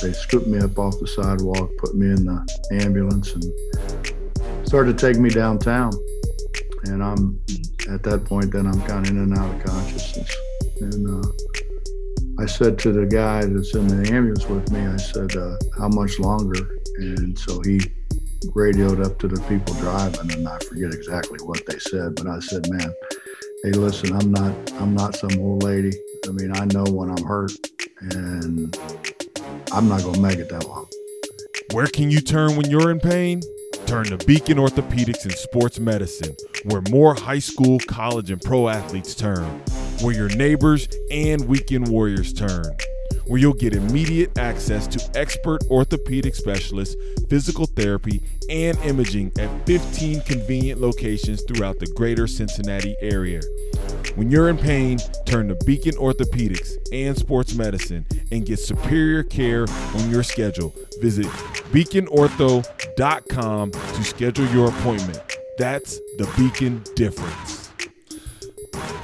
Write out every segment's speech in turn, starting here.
they scooped me up off the sidewalk, put me in the ambulance, and started to take me downtown. And I'm at that point, then I'm kind of in and out of consciousness. And uh, I said to the guy that's in the ambulance with me, I said, uh, "How much longer?" And so he radioed up to the people driving, and I forget exactly what they said, but I said, "Man, hey, listen, I'm not, I'm not some old lady. I mean, I know when I'm hurt, and I'm not gonna make it that long." Where can you turn when you're in pain? Turn to Beacon Orthopedics and Sports Medicine, where more high school, college, and pro athletes turn, where your neighbors and weekend warriors turn where you'll get immediate access to expert orthopedic specialists, physical therapy, and imaging at 15 convenient locations throughout the greater Cincinnati area. When you're in pain, turn to Beacon Orthopedics and Sports Medicine and get superior care on your schedule. Visit beaconortho.com to schedule your appointment. That's the Beacon difference.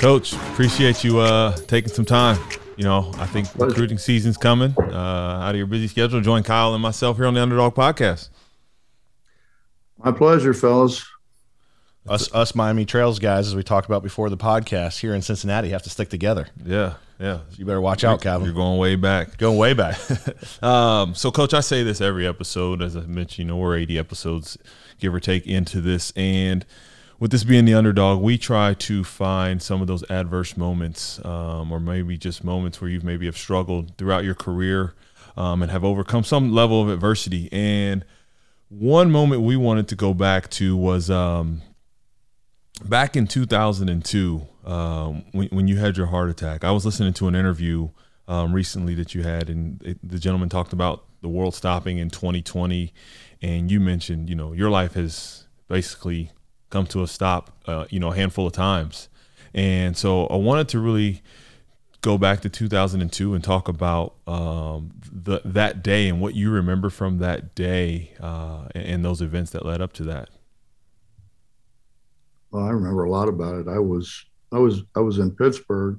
Coach, appreciate you uh, taking some time. You know, I think recruiting season's coming. Uh, out of your busy schedule, join Kyle and myself here on the Underdog Podcast. My pleasure, fellas. Us, us Miami Trails guys, as we talked about before the podcast, here in Cincinnati, have to stick together. Yeah, yeah. You better watch out, Calvin. You're going way back. Going way back. um, so, Coach, I say this every episode. As I mentioned, you know, we're 80 episodes, give or take, into this, and – with this being the underdog, we try to find some of those adverse moments, um, or maybe just moments where you've maybe have struggled throughout your career um, and have overcome some level of adversity. And one moment we wanted to go back to was um, back in 2002 um, when, when, you had your heart attack. I was listening to an interview um, recently that you had, and it, the gentleman talked about the world stopping in 2020, and you mentioned, you know, your life has basically come to a stop, uh, you know, a handful of times. And so I wanted to really go back to 2002 and talk about um, the, that day and what you remember from that day uh, and those events that led up to that. Well, I remember a lot about it. I was I was I was in Pittsburgh,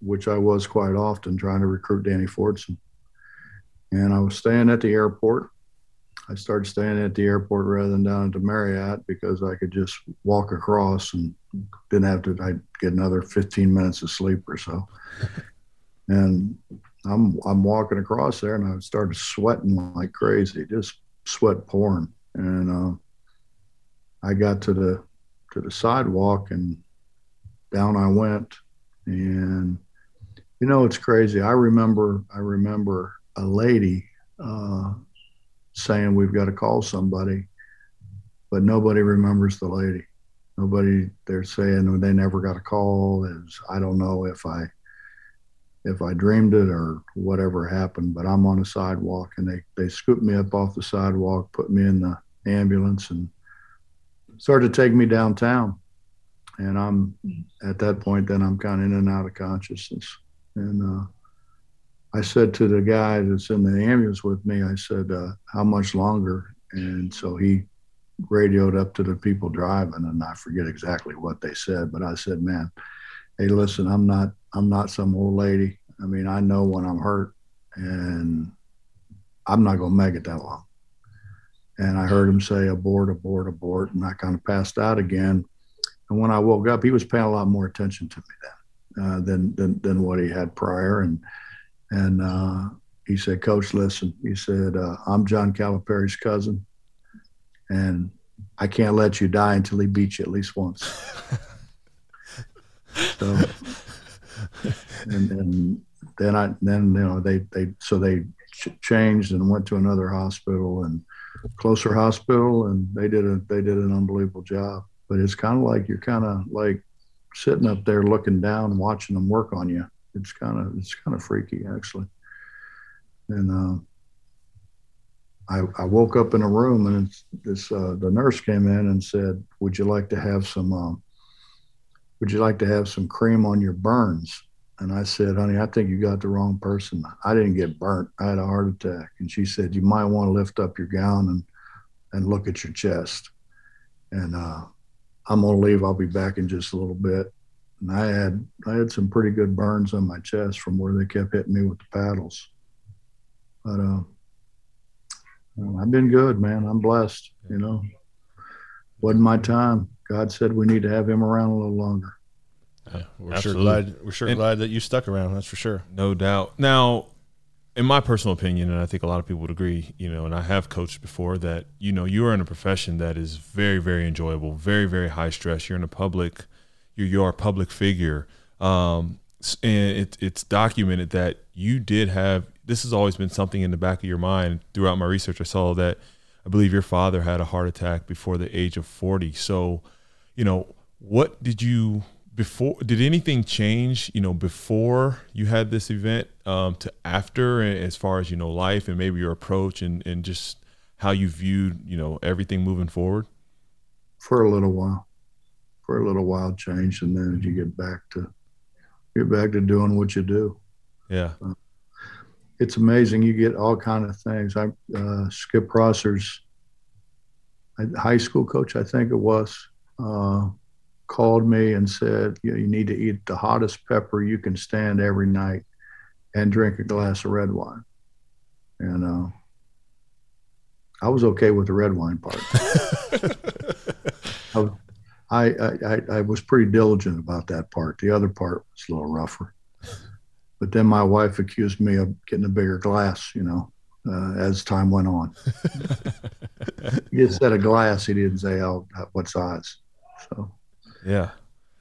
which I was quite often trying to recruit Danny Fortson, and I was staying at the airport I started staying at the airport rather than down at the Marriott because I could just walk across and didn't have to. I'd get another 15 minutes of sleep or so. and I'm I'm walking across there and I started sweating like crazy, just sweat pouring. And uh, I got to the to the sidewalk and down I went. And you know it's crazy. I remember I remember a lady. Uh, saying we've got to call somebody, but nobody remembers the lady. Nobody they're saying they never got a call. Is I don't know if I if I dreamed it or whatever happened, but I'm on a sidewalk and they they scooped me up off the sidewalk, put me in the ambulance and started to take me downtown. And I'm at that point then I'm kind of in and out of consciousness. And uh, I said to the guy that's in the ambulance with me, I said, uh, how much longer? And so he radioed up to the people driving and I forget exactly what they said, but I said, man, hey, listen, I'm not, I'm not some old lady. I mean, I know when I'm hurt and I'm not going to make it that long. And I heard him say abort, abort, abort. And I kind of passed out again. And when I woke up, he was paying a lot more attention to me then uh, than, than, than what he had prior. And, and uh, he said, Coach, listen, he said, uh, I'm John Calipari's cousin, and I can't let you die until he beats you at least once. so, and, and then I, then, you know, they, they, so they ch- changed and went to another hospital and closer hospital, and they did a, they did an unbelievable job. But it's kind of like you're kind of like sitting up there looking down, watching them work on you it's kind of it's kind of freaky actually. And uh, I, I woke up in a room and this uh, the nurse came in and said, "Would you like to have some? Uh, would you like to have some cream on your burns?" And I said, "Honey, I think you got the wrong person. I didn't get burnt. I had a heart attack." And she said, "You might want to lift up your gown and and look at your chest." And uh, I'm gonna leave. I'll be back in just a little bit and I had I had some pretty good burns on my chest from where they kept hitting me with the paddles. but uh, I've been good, man. I'm blessed. You know, wasn't my time. God said we need to have him around a little longer. Yeah, we're Absolutely. sure glad we're sure and, glad that you stuck around. That's for sure. No doubt. Now, in my personal opinion, and I think a lot of people would agree, you know, and I have coached before that, you know, you are in a profession that is very, very enjoyable, very, very high stress. You're in a public, you're, you're a public figure. Um, and it, it's documented that you did have, this has always been something in the back of your mind throughout my research. I saw that I believe your father had a heart attack before the age of 40. So, you know, what did you before did anything change you know before you had this event um, to after as far as you know life and maybe your approach and, and just how you viewed you know everything moving forward? For a little while. For a little while changed and then you get back to get back to doing what you do. Yeah. Uh, it's amazing. You get all kind of things. I uh, skip Prosser's high school coach i think it was uh, called me and said, you, know, you need to eat the hottest pepper you can stand every night and drink a glass of red wine. And uh, I was okay with the red wine part. I, I, I, was pretty diligent about that part. The other part was a little rougher. But then my wife accused me of getting a bigger glass, you know, uh, as time went on. he just said a glass. He didn't say how, what size. So yeah,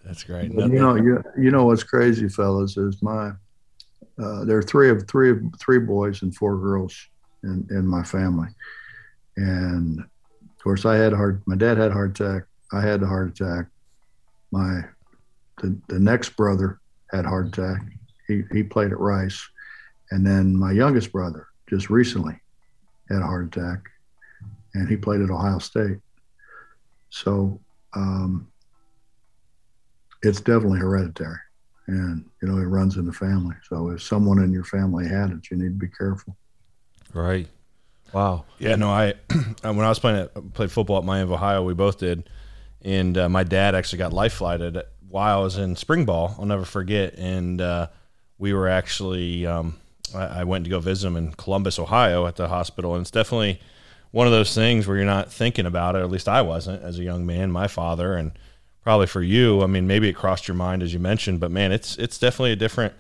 that's great. you know, you, you know what's crazy, fellas, is my uh, there are three of three of three boys and four girls in in my family, and of course I had heart. My dad had a heart attack. I had a heart attack. My the, the next brother had heart attack. He he played at Rice, and then my youngest brother just recently had a heart attack, and he played at Ohio State. So um, it's definitely hereditary. And you know it runs in the family. So if someone in your family had it you need to be careful. Right. Wow. Yeah no i when i was playing at, played football at miami of ohio we both did. And uh, my dad actually got life flighted while i was in spring ball. I'll never forget. And uh, we were actually um, I, I went to go visit him in columbus ohio at the hospital. And it's definitely one of those things where you're not thinking about it at least i wasn't as a young man. My father and probably for you. I mean, maybe it crossed your mind as you mentioned, but man, it's it's definitely a different.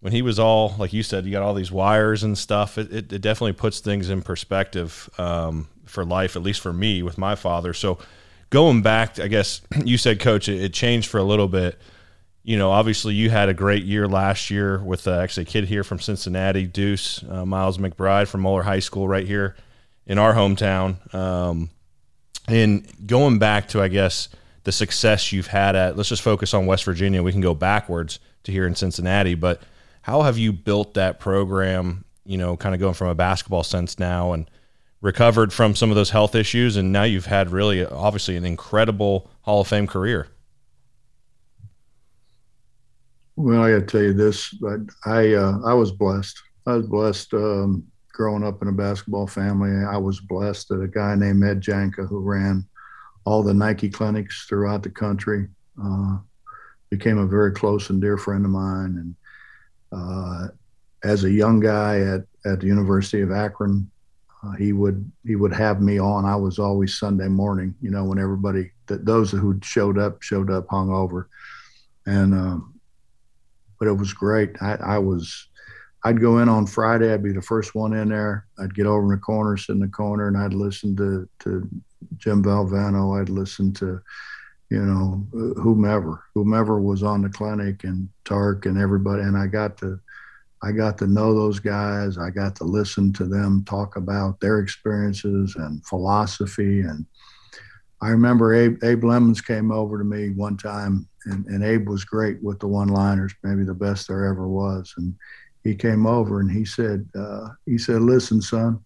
When he was all like you said, you got all these wires and stuff. It, it, it definitely puts things in perspective um, for life, at least for me with my father. So going back, I guess you said, Coach, it, it changed for a little bit. You know, obviously you had a great year last year with uh, actually a kid here from Cincinnati, Deuce uh, Miles McBride from Moeller High School right here in our hometown. Um, and going back to, I guess the success you've had at let's just focus on West Virginia. We can go backwards to here in Cincinnati, but how have you built that program, you know, kind of going from a basketball sense now and recovered from some of those health issues and now you've had really obviously an incredible Hall of Fame career? Well, I got to tell you this, but I uh, I was blessed. I was blessed um, growing up in a basketball family. I was blessed that a guy named Ed Janka who ran all the Nike clinics throughout the country. Uh, became a very close and dear friend of mine. And uh, as a young guy at, at the University of Akron, uh, he would he would have me on. I was always Sunday morning, you know, when everybody that those who showed up showed up hungover, and um, but it was great. I, I was I'd go in on Friday. I'd be the first one in there. I'd get over in the corner, sit in the corner, and I'd listen to to Jim Valvano. I'd listen to, you know, whomever, whomever was on the clinic and Tark and everybody. And I got to, I got to know those guys. I got to listen to them talk about their experiences and philosophy. And I remember Abe, Abe Lemons came over to me one time, and, and Abe was great with the one-liners, maybe the best there ever was. And he came over and he said, uh, he said, "Listen, son,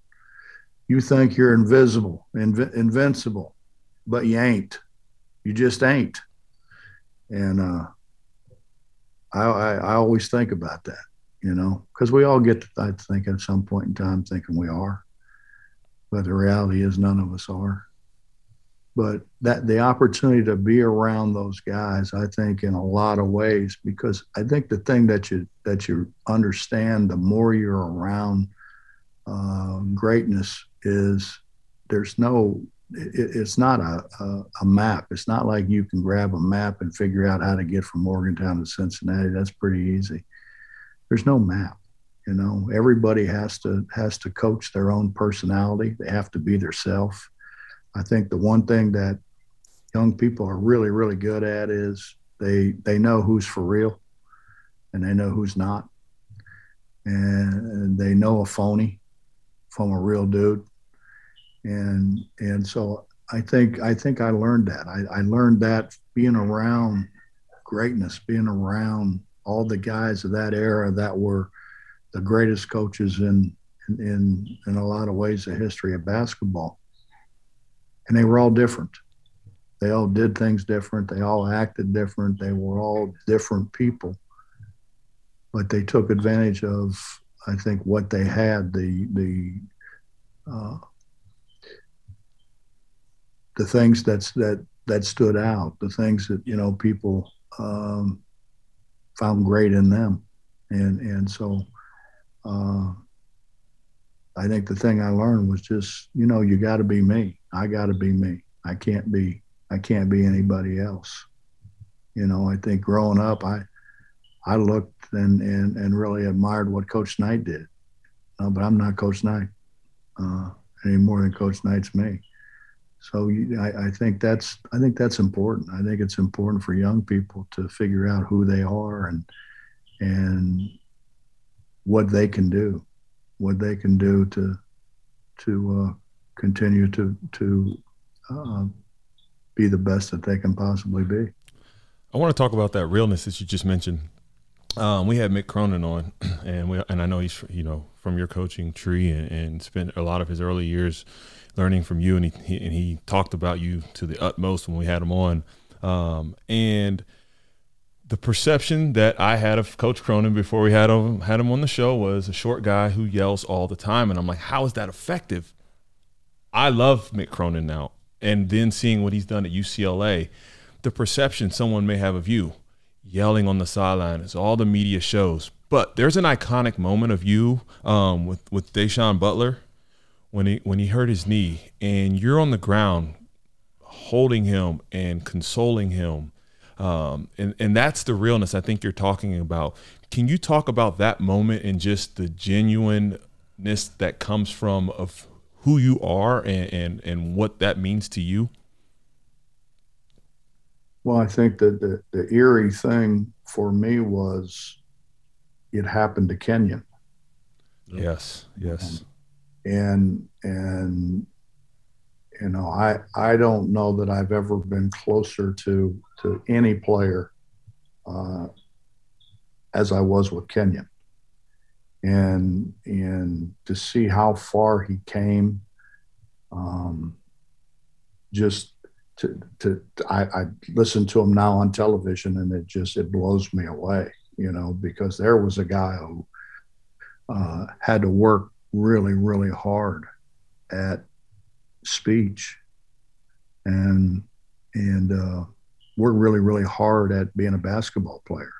you think you're invisible, inv- invincible, but you ain't. You just ain't. And uh, I, I, I always think about that, you know, because we all get to I think at some point in time thinking we are, but the reality is none of us are. But that the opportunity to be around those guys, I think, in a lot of ways, because I think the thing that you that you understand, the more you're around uh, greatness is there's no it, it's not a, a, a, map. It's not like you can grab a map and figure out how to get from morgantown to cincinnati. That's pretty easy. There's no map you know. Everybody has to has to coach their own personality. They have to be their self i think the one thing that young people are really really good at is they they know who's for real and they know who's not. And they know a phony from a real dude and and so i think i think i learned that. I, I learned that being around greatness being around all the guys of that era that were the greatest coaches in in in a lot of ways the history of basketball. And they were all different. They all did things different. They all acted different. They were all different people. But they took advantage of i think what they had the the uh, the things that's that that stood out the things that you know people um, found great in them and and so uh, I think the thing I learned was just, you know, you got to be me. I got to be me. I can't be, I can't be anybody else. You know, I think growing up, I, I looked and and and really admired what Coach Knight did, uh, but I'm not Coach Knight uh, any more than Coach Knight's me. So you, I, I think that's I think that's important. I think it's important for young people to figure out who they are and and what they can do, what they can do to to uh, continue to to uh, be the best that they can possibly be. I want to talk about that realness that you just mentioned. Um, we had Mick Cronin on, and we and I know he's you know from your coaching tree and, and spent a lot of his early years learning from you, and he, he, and he talked about you to the utmost when we had him on, um, and the perception that I had of Coach Cronin before we had him had him on the show was a short guy who yells all the time, and I'm like, how is that effective? I love Mick Cronin now, and then seeing what he's done at UCLA, the perception someone may have of you yelling on the sideline is all the media shows. But there's an iconic moment of you um, with with Da'Sean Butler when he when he hurt his knee, and you're on the ground holding him and consoling him um, and, and that's the realness I think you're talking about. Can you talk about that moment and just the genuineness that comes from of who you are and, and, and what that means to you? Well, I think that the, the eerie thing for me was it happened to Kenyon. Yes, yes. And and you know, I I don't know that I've ever been closer to to any player uh, as I was with Kenyon, and and to see how far he came, um, just to to I, I listen to him now on television, and it just it blows me away, you know, because there was a guy who uh, had to work really really hard at speech. And and uh, worked really really hard at being a basketball player.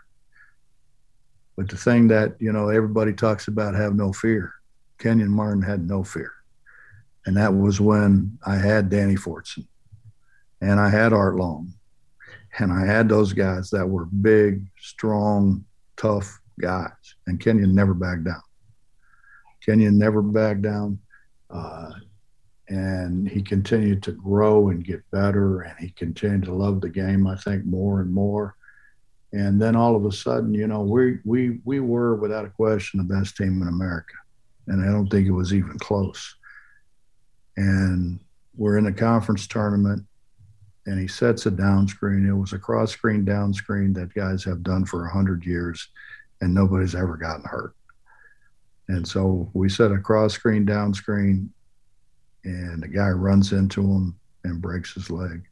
But the thing that you know everybody talks about have no fear. Kenyon martin had no fear. And that was when i had danny fortson. And i had art long. And i had those guys that were big strong tough guys and kenyon never backed down. Kenyon never backed down uh, and he continued to grow and get better and he continued to love the game i think more and more. And then all of a sudden you know we we we were without a question the best team in america and i don't think it was even close. And we're in the conference tournament and he sets a down screen it was a cross screen down screen that guys have done for 100 years and nobody's ever gotten hurt and so we set a cross screen down screen and the guy runs into him and breaks his leg.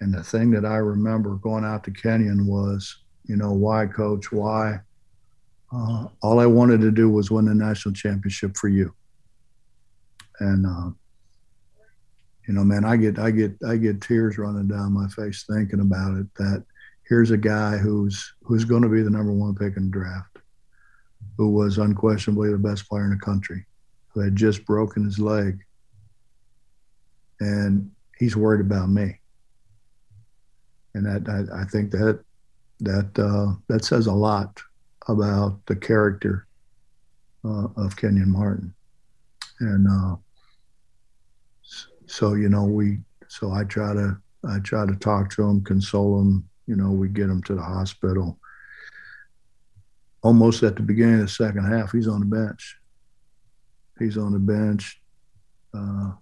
And the thing that I remember going out to Kenyon was, you know, why, coach? Why? Uh, all I wanted to do was win the national championship for you. And uh, you know, man, I get I get I get tears running down my face thinking about it. That here's a guy who's who's going to be the number one pick in the draft, who was unquestionably the best player in the country, who had just broken his leg, and he's worried about me. And that I, I think that that uh, that says a lot about the character uh, of Kenyon Martin. And uh, so you know we so I try to I try to talk to him, console him. You know, we get him to the hospital. Almost at the beginning of the second half, he's on the bench. He's on the bench, uh,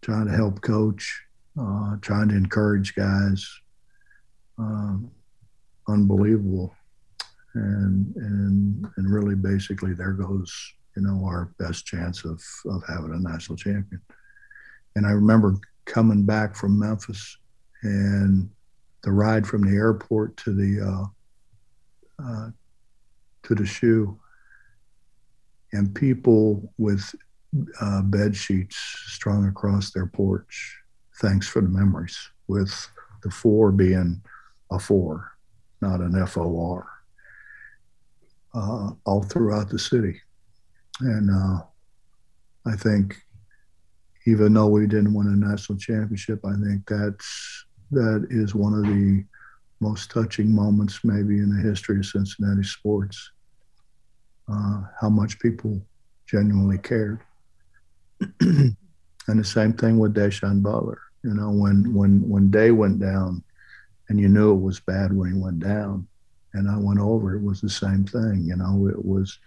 trying to help coach, uh, trying to encourage guys. Um, unbelievable, and and and really, basically, there goes you know our best chance of of having a national champion. And I remember coming back from Memphis and the ride from the airport to the uh, uh, to the shoe, and people with uh, bed sheets strung across their porch. Thanks for the memories. With the four being a four, not an F O R. Uh, all throughout the city, and uh, I think even though we didn't win a national championship, I think that's that is one of the most touching moments maybe in the history of Cincinnati sports. Uh, how much people genuinely cared, and the same thing with Da'Sean Butler. You know, when when when Day went down, and you knew it was bad when he went down, and I went over, it was the same thing. You know, it was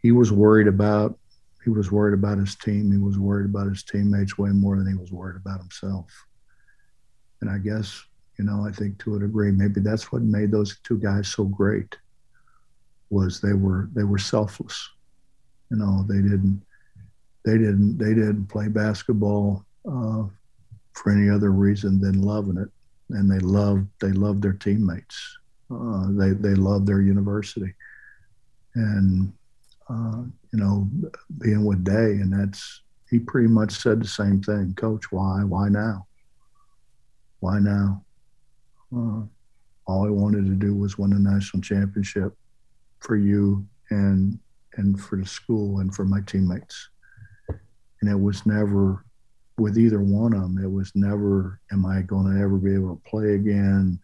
he was worried about he was worried about his team. He was worried about his teammates way more than he was worried about himself. And I guess, you know, I think to a degree, maybe that's what made those two guys so great was they were they were selfless. You know, they didn't they didn't they didn't play basketball uh, for any other reason than loving it, and they loved they loved their teammates. Uh, they they loved their university, and uh, you know, being with Day, and that's he pretty much said the same thing. Coach, why? Why now? Why now? Uh, all I wanted to do was win a national championship for you and and for the school and for my teammates. And it was never with either one of them. It was never, am I going to ever be able to play again?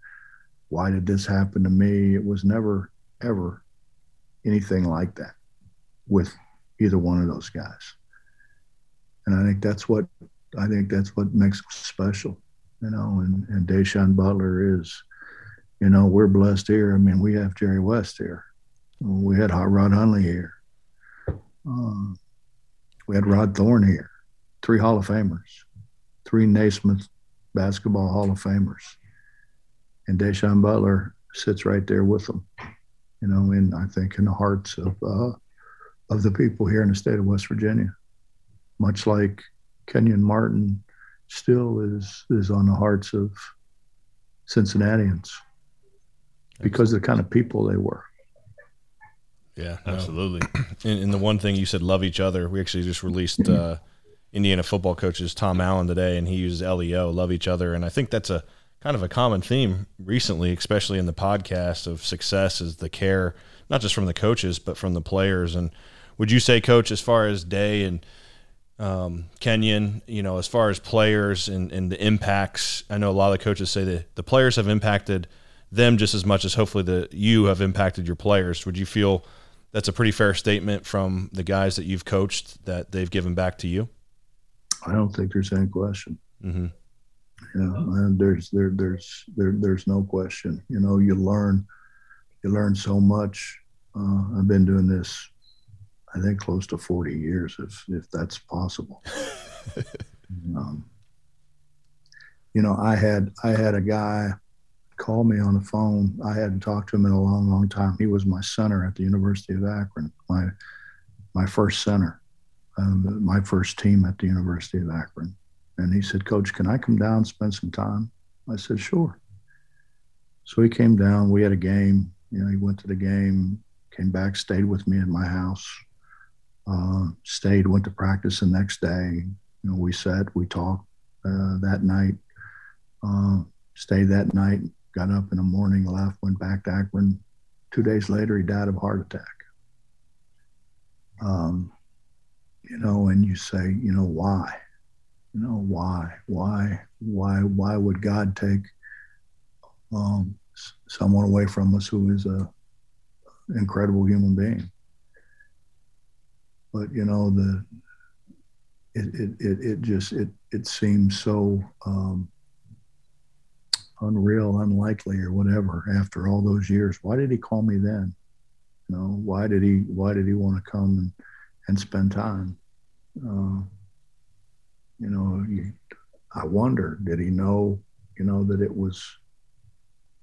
Why did this happen to me? It was never, ever anything like that with either one of those guys. And I think that's what I think that's what makes special, you know. And and Da'Sean Butler is, you know, we're blessed here. I mean, we have Jerry West here. We had Rod Hundley here. Um, we had Rod Thorn here. Three Hall of Famers, three Naismith basketball Hall of Famers, and Da'Sean Butler sits right there with them. You know, And I think in the hearts of uh, of the people here in the state of West Virginia, much like Kenyon Martin still is is on the hearts of Cincinnatians because of the kind of people they were. Yeah, no. absolutely. And, and, the one thing you said, love each other. We actually just released uh, Indiana football coaches Tom Allen today, and he uses LEO, love each other, and I think that's a kind of a common theme recently, especially in the podcast of success, is the care not just from the coaches but from the players and would you say, Coach, as far as Day and um, Kenyon, you know, as far as players and, and the impacts, I know a lot of the coaches say that the players have impacted them just as much as hopefully the you have impacted your players. Would you feel that's a pretty fair statement from the guys that you've coached that they've given back to you? I don't think there's any question. Mm-hmm. And there's there there's there there's no question. You know, you learn you learn so much. Uh, I've been doing this I think close to 40 years, if if that's possible. um, you know, I had I had a guy call me on the phone. I hadn't talked to him in a long, long time. He was my center at the University of Akron, my my first center, um, my first team at the University of Akron. And he said, Coach, can I come down and spend some time? I said, Sure. So he came down. We had a game. You know, he went to the game, came back, stayed with me at my house uh, stayed, went to practice the next day. You know, we sat, we talked uh, that night, uh, stayed that night, got up in the morning, left, went back to Akron. Two days later, he died of a heart attack. Um, you know, and you say, you know, why? You know, why? Why? Why? Why would God take um, someone away from us who is a incredible human being? But you know, the it it it, it just it it seems so um, unreal, unlikely, or whatever. After all those years, why did he call me then? You know, why did he why did he want to come and and spend time? Uh, you know, you, I wonder, did he know, you know, that it was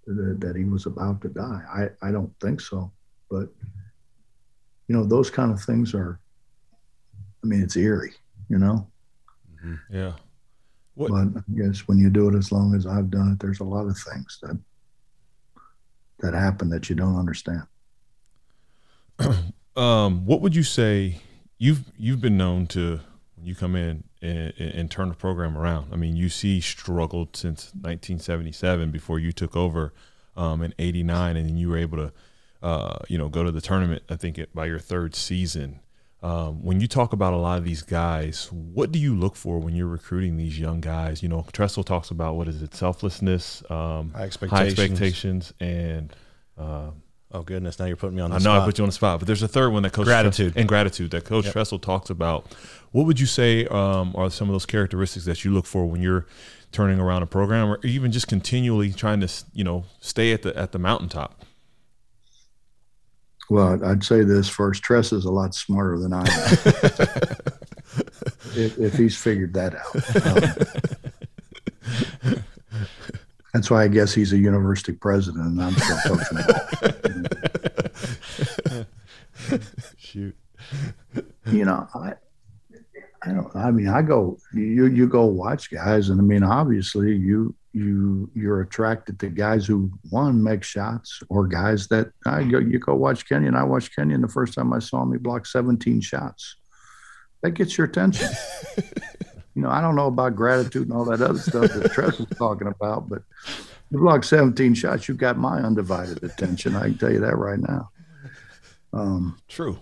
that, that he was about to die? I I don't think so, but you know, those kind of things are. I mean, it's eerie, you know. Mm-hmm. Yeah. What? But I guess when you do it as long as I've done it, there's a lot of things that that happen that you don't understand. um, what would you say? You've you've been known to when you come in and, and, turn the program around. I mean, UC struggled since 1977 before you took over um, in '89, and then you were able to, uh, you know, go to the tournament. I think it, by your third season. Um, when you talk about a lot of these guys, what do you look for when you're recruiting these young guys? You know, Tressel talks about what is it, selflessness, um, high, expectations. high expectations, and uh, oh goodness, now you're putting me on. The spot. I know spot. I put you on the spot, but there's a third one that Coach gratitude Tressel, and gratitude that Coach yep. Tressel talks about. What would you say um, are some of those characteristics that you look for when you're turning around a program, or even just continually trying to you know stay at the at the mountaintop? Well, I'd say this first. Tress is a lot smarter than I am. if, if, he's figured that out. Um, that's why I guess he's a university president and I'm still coaching. Shoot. You know, I, I don't. I mean, I go. You you go watch guys, and I mean, obviously, you you you're attracted to guys who one make shots or guys that I go you go watch Kenyon. I watched Kenyon the first time I saw him. He blocked 17 shots. That gets your attention. you know, I don't know about gratitude and all that other stuff that Tress was talking about, but you block 17 shots, you've got my undivided attention. I can tell you that right now. Um, True.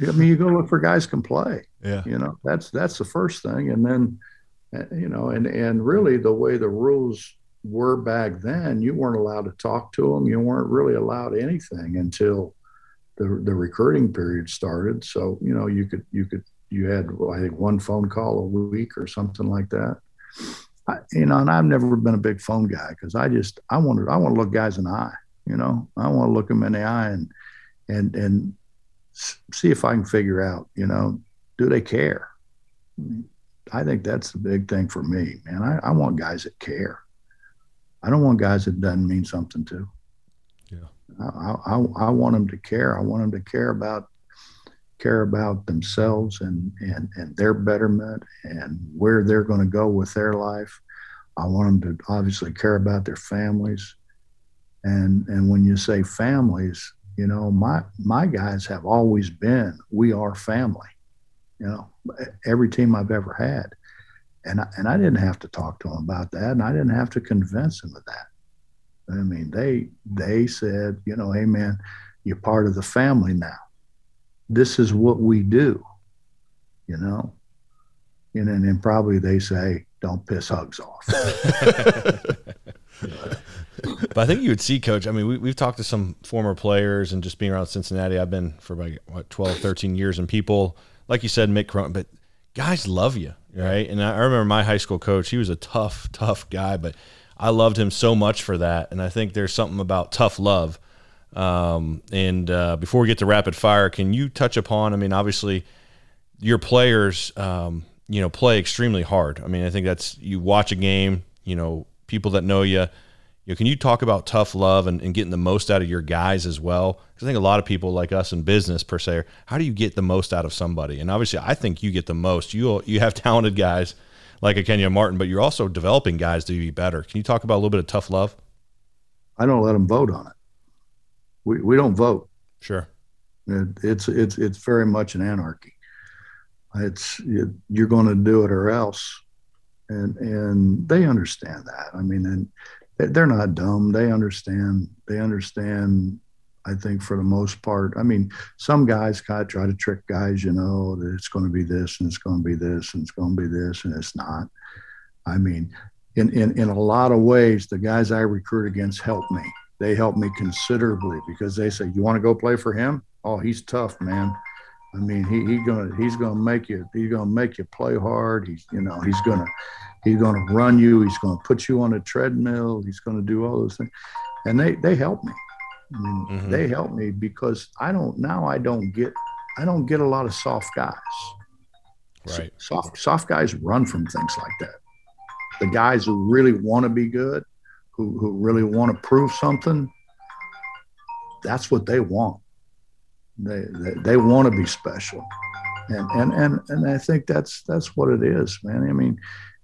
I mean, you go look for guys can play. Yeah. You know, that's that's the first thing, and then Uh, you know, and and really the way the rules were back then, you weren't allowed to talk to them. You weren't really allowed anything until the the recruiting period started. So you know, you could you could you had well, I think one phone call a week or something like that. I, you know, and I've never been a big phone guy because I just I want to I want to look guys in the eye. You know, I want to look them in the eye and and and see if I can figure out. You know, do they care? I think that's the big thing for me, man. I, I want guys that care. I don't want guys that doesn't mean something to. Yeah. I, I, I want them to care. I want them to care about care about themselves and and and their betterment and where they're going to go with their life. I want them to obviously care about their families. And and when you say families, you know, my my guys have always been we are family you know, every team I've ever had. And I, and I didn't have to talk to them about that, and I didn't have to convince them of that. I mean, they they said, you know, hey man, you're part of the family now. This is what we do, you know. And then and probably they say, don't piss Huggs off. but I think you would see, coach. I mean, we, we've talked to some former players and just being around Cincinnati. I've been for about what, 12, 13 years, and people like you said, Mick Cronin, but guys love you, right? And I remember my high school coach, he was a tough, tough guy, but I loved him so much for that. And I think there's something about tough love. Um, and uh, before we get to rapid fire, can you touch upon? I mean, obviously, your players, um, you know, play extremely hard. I mean, I think that's you watch a game, you know, people that know you you know, can you talk about tough love and, and, getting the most out of your guys as well? Because I think a lot of people like us in business per se, how do you get the most out of somebody? And obviously, I think you get the most. You you have talented guys like a Kenyon Martin, but you're also developing guys to be better. Can you talk about a little bit of tough love? I don't let them vote on it. We we don't vote. Sure. It, it's it's it's very much an anarchy. It's it, you're going to do it or else, and and they understand that. I mean, and they're not dumb. They understand. They understand I think for the most part, I mean, some guys kind of try to trick guys, you know, that it's going to be this and it's going to be this and it's going to be this and it's not. I mean, in, in, in a lot of ways, the guys I recruit against help me. They help me considerably because they say, "You want to go play for him? Oh, he's tough, man. I mean, he, he gonna he's gonna make you he's gonna make you play hard. He's you know he's gonna he's gonna run you. He's gonna put you on a treadmill. He's gonna do all those things, and they they help me. I mean, mm-hmm. they help me because I don't now I don't get I don't get a lot of soft guys. Right. Soft soft guys run from things like that. The guys who really want to be good, who who really want to prove something, that's what they want. They they, they want to be special, and and and and I think that's that's what it is, man. I mean,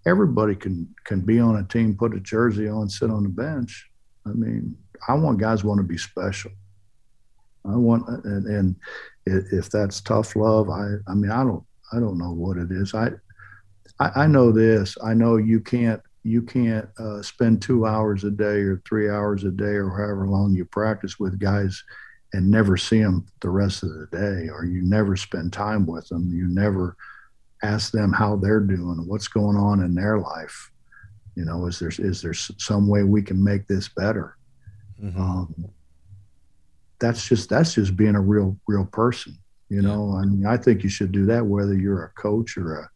everybody can can be on a team, put a jersey on, sit on the bench. I mean, I want guys want to be special. I want, and, and if that's tough love, I I mean, I don't I don't know what it is. I I, I know this. I know you can't you can't uh, spend two hours a day or three hours a day or however long you practice with guys and never see them the rest of the day, or you never spend time with them. You never ask them how they're doing, what's going on in their life. You know, is there is there some way we can make this better? Mm-hmm. Um, that's just that's just being a real real person. You know, I mean, I think you should do that whether you're a coach or a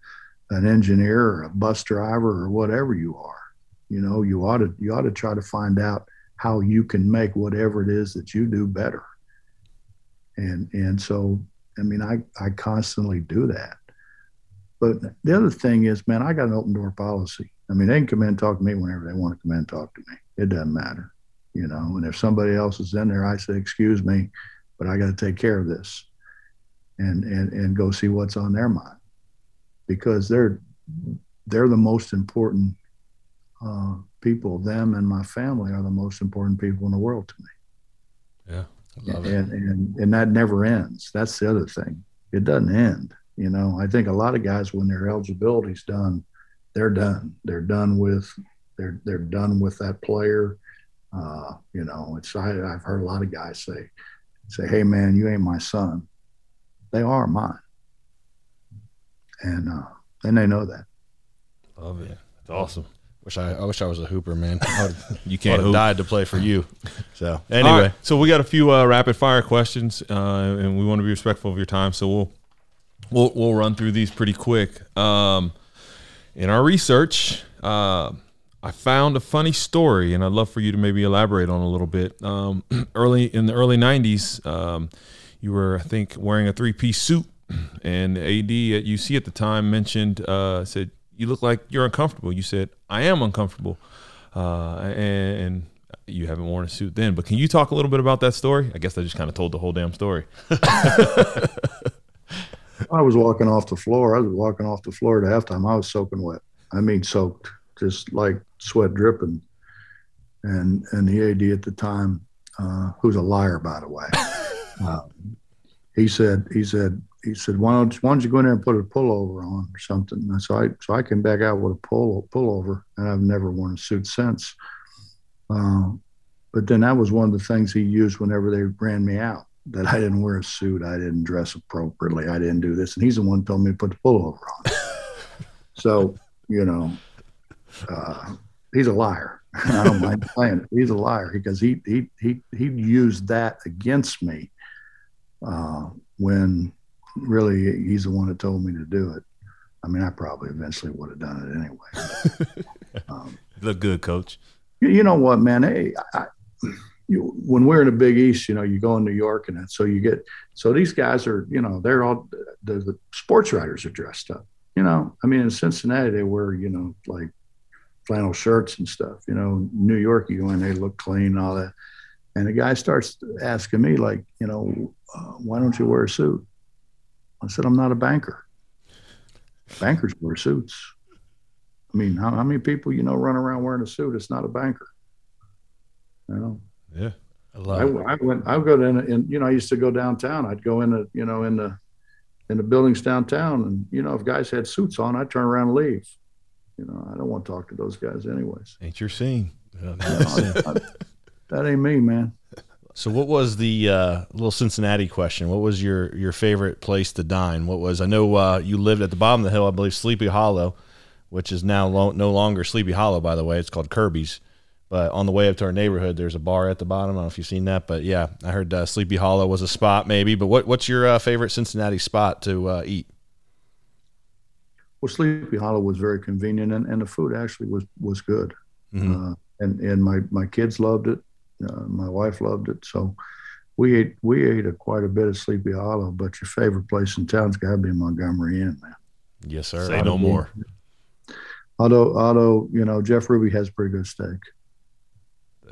an engineer or a bus driver or whatever you are. You know, you ought to you ought to try to find out how you can make whatever it is that you do better and and so I mean I I constantly do that. But the other thing is, man, I got an open door policy. I mean, they can come in and talk to me whenever they want to come in and talk to me. It doesn't matter, you know. And if somebody else is in there, I say, "Excuse me, but I got to take care of this," and and and go see what's on their mind, because they're they're the most important uh, people. Them and my family are the most important people in the world to me. Yeah and, and and that never ends. That's the other thing. It doesn't end. You know, I think a lot of guys when their eligibility's done, they're done. They're done with they're they're done with that player. Uh, you know, it's I, I've heard a lot of guys say say, "Hey man, you ain't my son." They are mine, and uh, and they know that. Love it. It's awesome. Wish I, I wish I was a hooper, man. you can't have died to play for you. So anyway, right, so we got a few uh, rapid fire questions, uh, and we want to be respectful of your time. So we'll we'll we'll run through these pretty quick. Um, in our research, uh, I found a funny story, and I'd love for you to maybe elaborate on a little bit. Um, early in the early '90s, um, you were, I think, wearing a three-piece suit, and the AD at UC at the time mentioned uh, said you look like you're uncomfortable. You said, I am uncomfortable. Uh, and, and, you haven't worn a suit then. But can you talk a little bit about that story? I guess I just kind of told the whole damn story. I was walking off the floor. I was walking off the floor at halftime. I was soaking wet. I mean, soaked, just like sweat dripping. And and the AD at the time, uh, who's a liar, by the way, uh, he said he said he said, why don't, why don't you go in there and put a pullover on or something? And so I, so I came back out with a pull, pullover and I've never worn a suit since. Uh, but then that was one of the things he used whenever they ran me out that I didn't wear a suit. I didn't dress appropriately. I didn't do this. And he's the one who told me to put the pullover on. so, you know, uh, he's a liar. I don't mind saying it. He's a liar because he, he, he, he used that against me uh, when really he's the one that told me to do it. I mean, I probably eventually would have done it anyway. um, Look good, coach. You, you, know what, man? Hey, I, you, when we're in the Big East, you know, you go in New York and so you get so these guys are, you know, they're all the, the sports writers are dressed up. You know, I mean, in Cincinnati they wear, you know, like flannel shirts and stuff. You know, New York you go in, they look clean and all that. And the guy starts asking me, like, you know, uh, why don't you wear a suit? I said, I'm not a banker. Bankers wear suits. I mean, how, how many people you know run around wearing a suit? It's not a banker. You know. Yeah, I love. I, I went. I go in, in. You know, I used to go downtown. I'd go in the. You know, in the, in the buildings downtown, and you know, if guys had suits on, I'd turn around and leave. You know, I don't want to talk to those guys anyways. Ain't your scene. that ain't me, man. So, what was the uh, little Cincinnati question? What was your your favorite place to dine? What was I know uh, you lived at the bottom of the hill, I believe, Sleepy Hollow, which is now lo- no longer Sleepy Hollow, by the way. It's called Kirby's. But on the way up to our neighborhood, there's a bar at the bottom. I don't know if you've seen that, but yeah, I heard uh, Sleepy Hollow was a spot maybe. But what what's your uh, favorite Cincinnati spot to uh, eat? Well, Sleepy Hollow was very convenient, and, and the food actually was was good. Mm-hmm. Uh, and and my my kids loved it. Uh, my wife loved it. So we ate we ate a, quite a bit of Sleepy Hollow. But your favorite place in town's got to be Montgomery Inn, man. Yes, sir. Say no more. Although although you know Jeff Ruby has pretty good steak.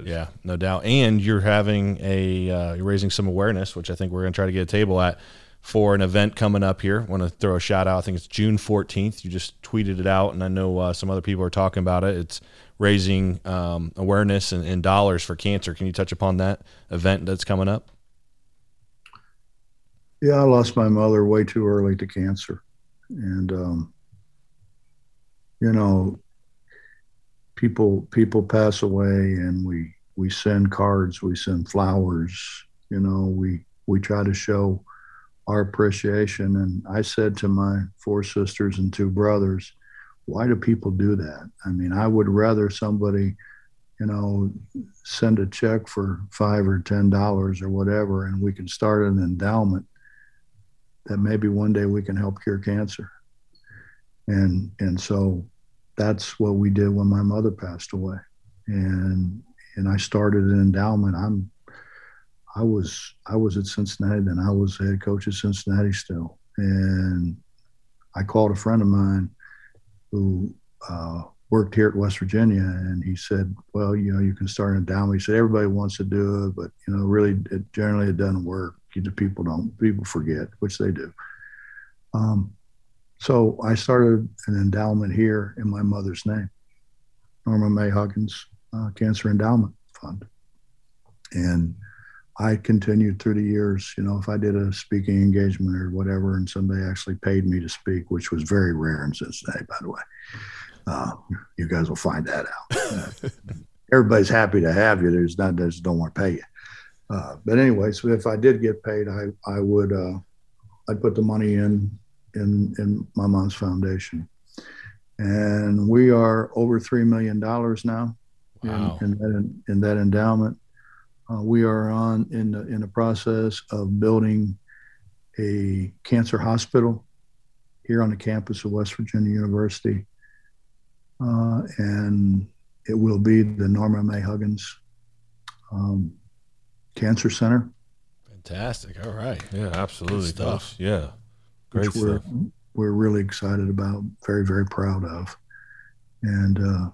Yeah, no doubt. And you're having a uh, you're raising some awareness, which I think we're going to try to get a table at for an event coming up here. Want to throw a shout out? I think it's June 14th. You just tweeted it out, and I know uh, some other people are talking about it. It's raising um, awareness and, and, dollars for cancer. Can you touch upon that event that's coming up? Yeah, I lost my mother way too early to cancer, and um, you know, people people pass away and we we send cards we send flowers you know we we try to show our appreciation and i said to my four sisters and two brothers why do people do that i mean i would rather somebody you know send a check for five or ten dollars or whatever and we can start an endowment that maybe one day we can help cure cancer and and so that's what we did when my mother passed away, and and I started an endowment. I'm I was I was at Cincinnati then. I was head coach at Cincinnati still, and I called a friend of mine who uh, worked here at West Virginia, and he said, "Well, you know, you can start an endowment." He said, "Everybody wants to do it, but you know, really, it, generally, it doesn't work. People don't. People forget, which they do." Um, so I started an endowment here in my mother's name, Norma Mae Huggins uh, Cancer Endowment Fund. And I continued through the years, you know, if I did a speaking engagement or whatever, and somebody actually paid me to speak, which was very rare in Cincinnati, by the way. Uh, you guys will find that out. Everybody's happy to have you. There's not, they just don't want to pay you. Uh, but anyway, so if I did get paid, I, I would, uh, I'd put the money in in in my mom's foundation, and we are over three million dollars now wow. in, in, that in that endowment. Uh, we are on in the in the process of building a cancer hospital here on the campus of West Virginia University, uh, and it will be the Norma Mae Huggins um, Cancer Center. Fantastic! All right, yeah, absolutely, stuff. Yeah, Great which we're we're really excited about, very very proud of, and uh,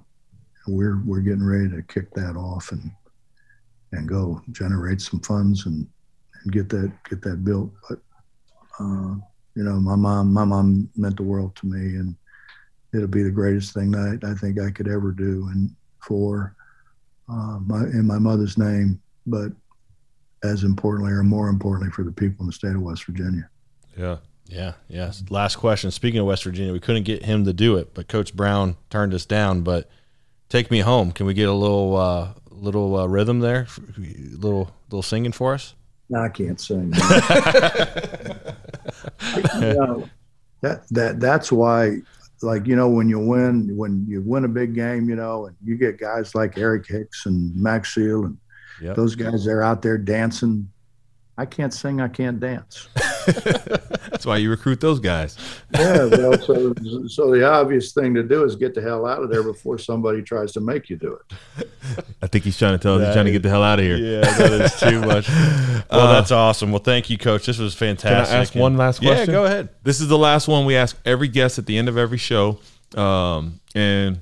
we're we're getting ready to kick that off and and go generate some funds and and get that get that built. But uh, you know, my mom my mom meant the world to me, and it'll be the greatest thing that I, I think I could ever do, and for uh, my in my mother's name, but as importantly or more importantly for the people in the state of West Virginia. Yeah. Yeah, yeah. Last question. Speaking of West Virginia, we couldn't get him to do it, but Coach Brown turned us down. But take me home. Can we get a little uh, little uh, rhythm there? Little little singing for us? No, I can't sing. that that that's why, like you know, when you win when you win a big game, you know, and you get guys like Eric Hicks and Max Seal and yep. those guys, they're out there dancing. I can't sing. I can't dance. That's why you recruit those guys. yeah, well, so so the obvious thing to do is get the hell out of there before somebody tries to make you do it. I think he's trying to tell us he's trying to get the hell out of here. Yeah, that is too much. well, uh, that's awesome. Well, thank you, Coach. This was fantastic. Can I ask and, one last question? Yeah, go ahead. This is the last one we ask every guest at the end of every show, um, and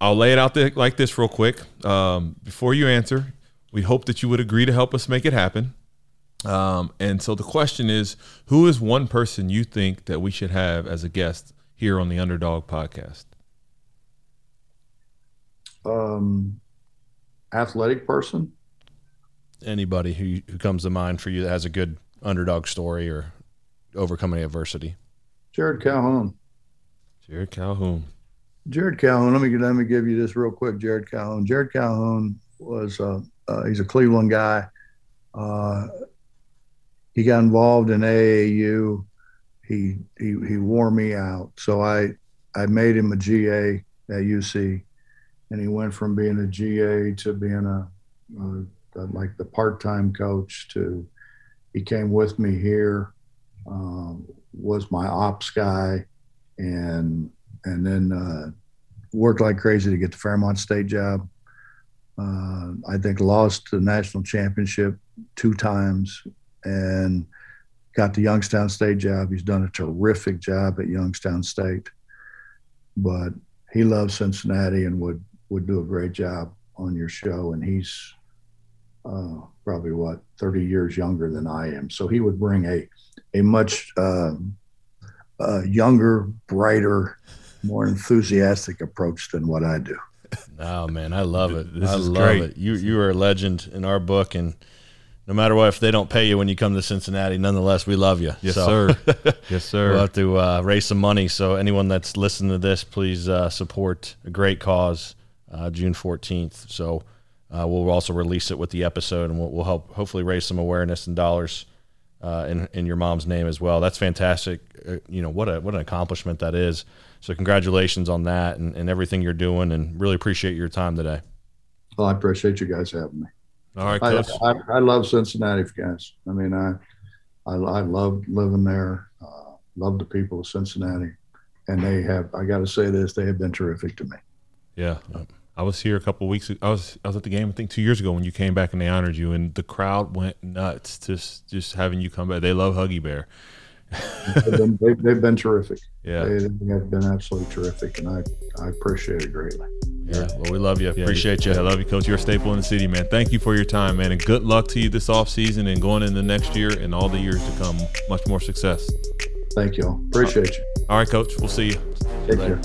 I'll lay it out there like this real quick. Um, before you answer, we hope that you would agree to help us make it happen. Um, and so the question is, who is one person you think that we should have as a guest here on the Underdog Podcast? Um, athletic person. Anybody who who comes to mind for you that has a good underdog story or overcoming adversity. Jerrod Calhoun. Jerrod Calhoun. Jerrod Calhoun. Let me let me give you this real quick. Jerrod Calhoun. Jerrod Calhoun was uh, uh, he's a Cleveland guy. Uh, he got involved in AAU. He, he he wore me out. So I I made him a GA at UC, and he went from being a GA to being a, a like the part-time coach to he came with me here um, was my ops guy and and then uh, worked like crazy to get the fairmont state job uh, i think lost the national championship two times and got the youngstown state job he's done a terrific job at youngstown state but he loves cincinnati and would would do a great job on your show and he's uh, probably what 30 years younger than I am. So he would bring a a much uh, uh, younger, brighter, more enthusiastic approach than what I do. No, man, I love it. This I love great. it. You you are a legend in our book, and no matter what, if they don't pay you when you come to Cincinnati, nonetheless, we love you. Yes, so, sir. yes, sir. We'll have to uh, raise some money. So anyone that's listening to this, please uh, support a great cause, uh, June 14th. So uh, we'll also release it with the episode, and we'll, we'll help hopefully raise some awareness and dollars uh, in in your mom's name as well. That's fantastic. Uh, you know what a what an accomplishment that is. So congratulations on that and, and everything you're doing, and really appreciate your time today. Well, I appreciate you guys having me. All right. I, I, I love Cincinnati, guys. I mean, I I, I love living there. Uh, love the people of Cincinnati, and they have. I got to say this: they have been terrific to me. Yeah. I was here a couple weeks. I was I was at the game I think two years ago when you came back and they honored you, and the crowd went nuts just just having you come back. They love Huggy Bear. they've, been, they, have been terrific. Yeah, they, they, have been absolutely terrific, and I I appreciate it greatly. Yeah, well, we love you. Yeah, appreciate you. I love you, Coach. You're a staple in the city, man. Thank you for your time, man, and good luck to you this off season and going into the next year and all the years to come. Much more success. Thank you. All. Appreciate you. All right, Coach. We'll see you. Take care.